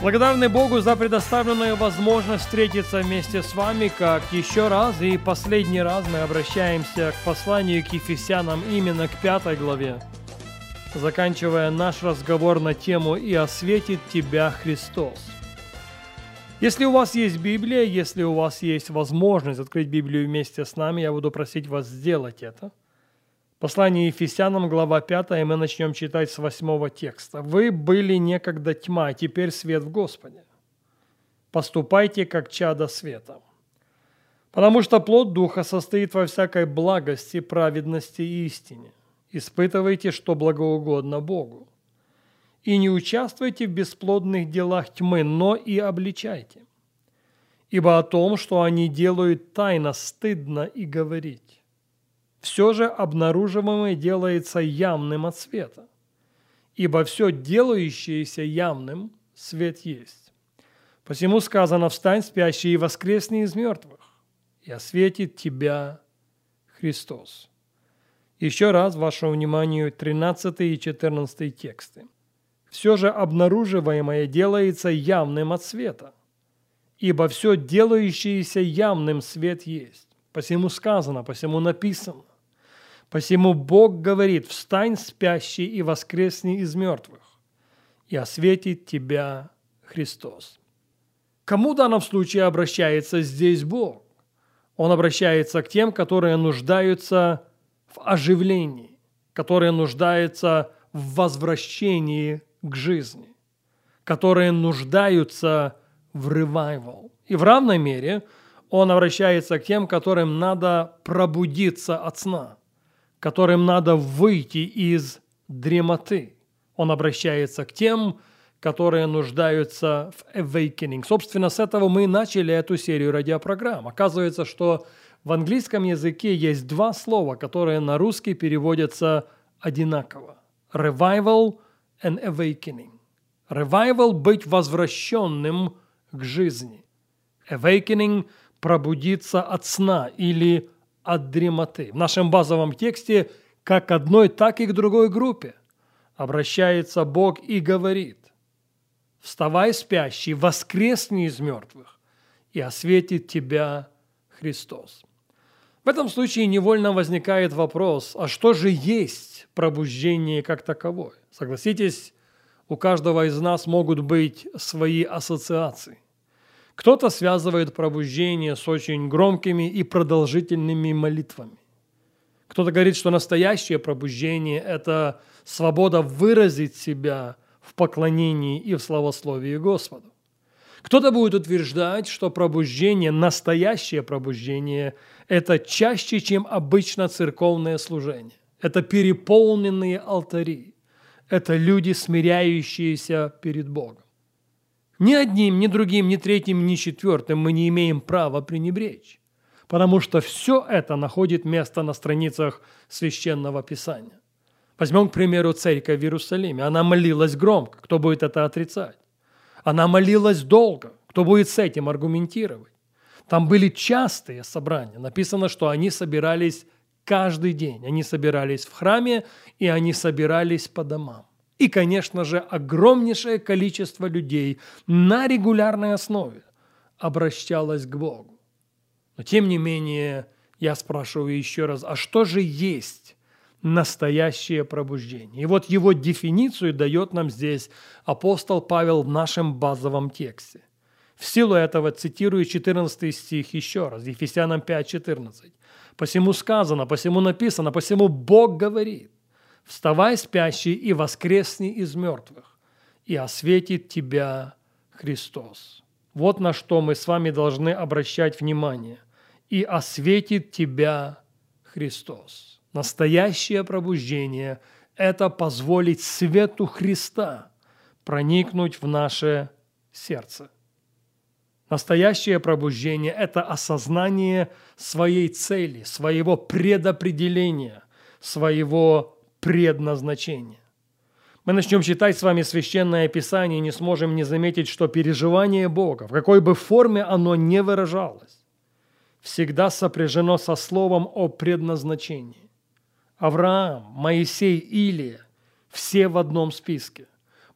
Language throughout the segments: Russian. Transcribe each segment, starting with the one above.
Благодарны Богу за предоставленную возможность встретиться вместе с вами, как еще раз и последний раз мы обращаемся к посланию к Ефесянам именно к пятой главе, заканчивая наш разговор на тему «И осветит тебя Христос». Если у вас есть Библия, если у вас есть возможность открыть Библию вместе с нами, я буду просить вас сделать это – Послание Ефесянам, глава 5, и мы начнем читать с 8 текста. «Вы были некогда тьма, а теперь свет в Господе. Поступайте, как чада света. Потому что плод Духа состоит во всякой благости, праведности и истине. Испытывайте, что благоугодно Богу. И не участвуйте в бесплодных делах тьмы, но и обличайте. Ибо о том, что они делают тайно, стыдно и говорить все же обнаруживаемое делается явным от света. Ибо все делающееся явным свет есть. Посему сказано, встань, спящий, и воскресни из мертвых, и осветит тебя Христос. Еще раз вашему вниманию 13 и 14 тексты. Все же обнаруживаемое делается явным от света, ибо все делающееся явным свет есть. Посему сказано, посему написано. Посему Бог говорит, встань спящий и воскресни из мертвых, и осветит тебя Христос. Кому в данном случае обращается здесь Бог? Он обращается к тем, которые нуждаются в оживлении, которые нуждаются в возвращении к жизни, которые нуждаются в ревайвал. И в равной мере он обращается к тем, которым надо пробудиться от сна – которым надо выйти из дремоты. Он обращается к тем, которые нуждаются в awakening. Собственно, с этого мы начали эту серию радиопрограмм. Оказывается, что в английском языке есть два слова, которые на русский переводятся одинаково. Revival and awakening. Revival – быть возвращенным к жизни. Awakening – пробудиться от сна или от дремоты. В нашем базовом тексте как к одной, так и к другой группе обращается Бог и говорит «Вставай, спящий, воскресни из мертвых, и осветит тебя Христос». В этом случае невольно возникает вопрос, а что же есть пробуждение как таковое? Согласитесь, у каждого из нас могут быть свои ассоциации – кто-то связывает пробуждение с очень громкими и продолжительными молитвами. Кто-то говорит, что настоящее пробуждение – это свобода выразить себя в поклонении и в славословии Господу. Кто-то будет утверждать, что пробуждение, настоящее пробуждение – это чаще, чем обычно церковное служение. Это переполненные алтари. Это люди, смиряющиеся перед Богом. Ни одним, ни другим, ни третьим, ни четвертым мы не имеем права пренебречь, потому что все это находит место на страницах Священного Писания. Возьмем, к примеру, церковь в Иерусалиме. Она молилась громко. Кто будет это отрицать? Она молилась долго. Кто будет с этим аргументировать? Там были частые собрания. Написано, что они собирались каждый день. Они собирались в храме, и они собирались по домам и, конечно же, огромнейшее количество людей на регулярной основе обращалось к Богу. Но тем не менее, я спрашиваю еще раз, а что же есть настоящее пробуждение? И вот его дефиницию дает нам здесь апостол Павел в нашем базовом тексте. В силу этого цитирую 14 стих еще раз, Ефесянам 5.14. «Посему сказано, посему написано, посему Бог говорит, Вставай, спящий, и воскресни из мертвых, и осветит тебя Христос. Вот на что мы с вами должны обращать внимание. И осветит тебя Христос. Настоящее пробуждение – это позволить свету Христа проникнуть в наше сердце. Настоящее пробуждение – это осознание своей цели, своего предопределения, своего предназначения. Мы начнем читать с вами Священное Писание и не сможем не заметить, что переживание Бога, в какой бы форме оно не выражалось, всегда сопряжено со словом о предназначении. Авраам, Моисей, Илия – все в одном списке.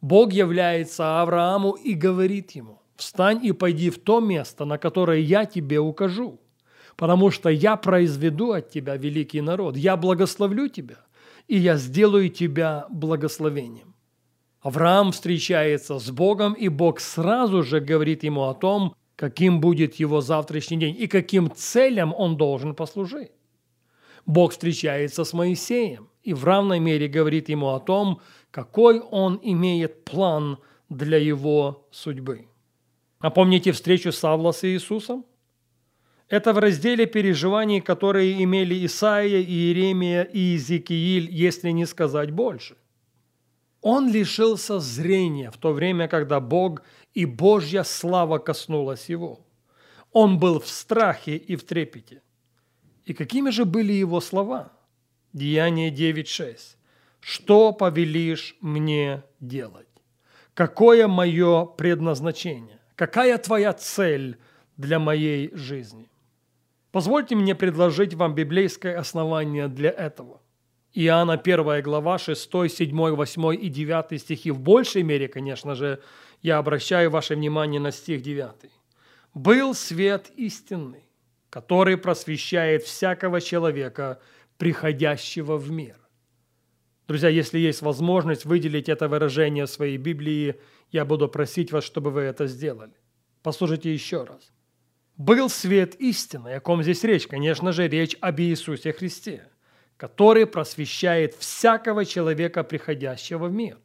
Бог является Аврааму и говорит ему, «Встань и пойди в то место, на которое я тебе укажу, потому что я произведу от тебя великий народ, я благословлю тебя, и я сделаю тебя благословением». Авраам встречается с Богом, и Бог сразу же говорит ему о том, каким будет его завтрашний день и каким целям он должен послужить. Бог встречается с Моисеем и в равной мере говорит ему о том, какой он имеет план для его судьбы. Напомните встречу Савла с Иисусом? Это в разделе переживаний, которые имели Исаия, Иеремия и Иезекииль, если не сказать больше. Он лишился зрения в то время, когда Бог и Божья слава коснулась его. Он был в страхе и в трепете. И какими же были его слова? Деяние 9.6. «Что повелишь мне делать? Какое мое предназначение? Какая твоя цель для моей жизни?» Позвольте мне предложить вам библейское основание для этого. Иоанна 1 глава 6, 7, 8 и 9 стихи. В большей мере, конечно же, я обращаю ваше внимание на стих 9. «Был свет истинный, который просвещает всякого человека, приходящего в мир. Друзья, если есть возможность выделить это выражение в своей Библии, я буду просить вас, чтобы вы это сделали. Послушайте еще раз. «Был свет истины», о ком здесь речь? Конечно же, речь об Иисусе Христе, который просвещает всякого человека, приходящего в мир.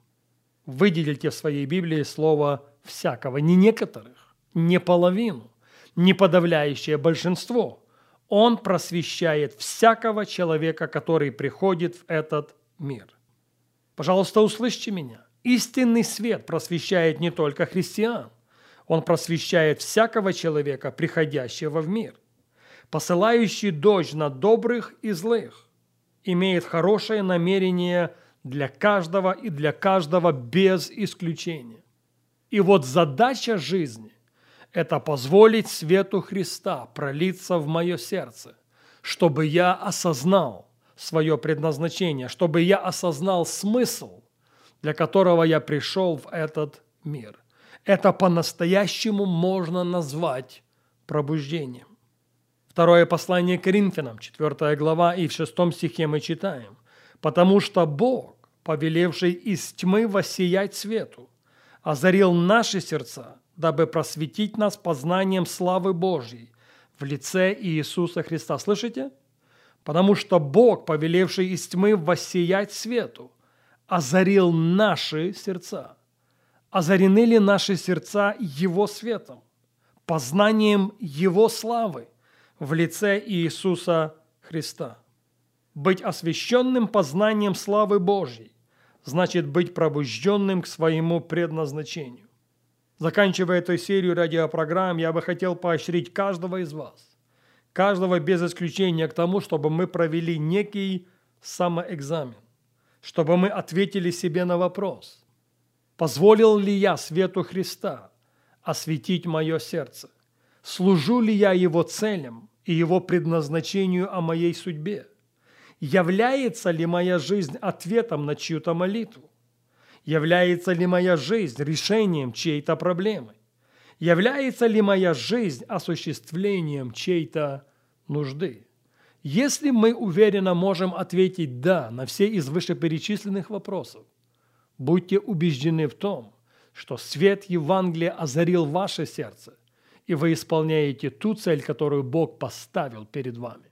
Выделите в своей Библии слово «всякого», не некоторых, не половину, не подавляющее большинство. Он просвещает всякого человека, который приходит в этот мир. Пожалуйста, услышьте меня. Истинный свет просвещает не только христиан. Он просвещает всякого человека, приходящего в мир. Посылающий дождь на добрых и злых имеет хорошее намерение для каждого и для каждого без исключения. И вот задача жизни это позволить свету Христа пролиться в мое сердце, чтобы я осознал свое предназначение, чтобы я осознал смысл, для которого я пришел в этот мир. Это по-настоящему можно назвать пробуждением. Второе послание Коринфянам, 4 глава, и в 6 стихе мы читаем. «Потому что Бог, повелевший из тьмы воссиять свету, озарил наши сердца дабы просветить нас познанием славы Божьей в лице Иисуса Христа. Слышите? Потому что Бог, повелевший из тьмы воссиять свету, озарил наши сердца. Озарены ли наши сердца Его светом, познанием Его славы в лице Иисуса Христа? Быть освященным познанием славы Божьей значит быть пробужденным к своему предназначению. Заканчивая эту серию радиопрограмм, я бы хотел поощрить каждого из вас, каждого без исключения к тому, чтобы мы провели некий самоэкзамен, чтобы мы ответили себе на вопрос, позволил ли я свету Христа осветить мое сердце, служу ли я Его целям и Его предназначению о моей судьбе, является ли моя жизнь ответом на чью-то молитву, Является ли моя жизнь решением чьей-то проблемы? Является ли моя жизнь осуществлением чьей-то нужды? Если мы уверенно можем ответить «да» на все из вышеперечисленных вопросов, будьте убеждены в том, что свет Евангелия озарил ваше сердце, и вы исполняете ту цель, которую Бог поставил перед вами.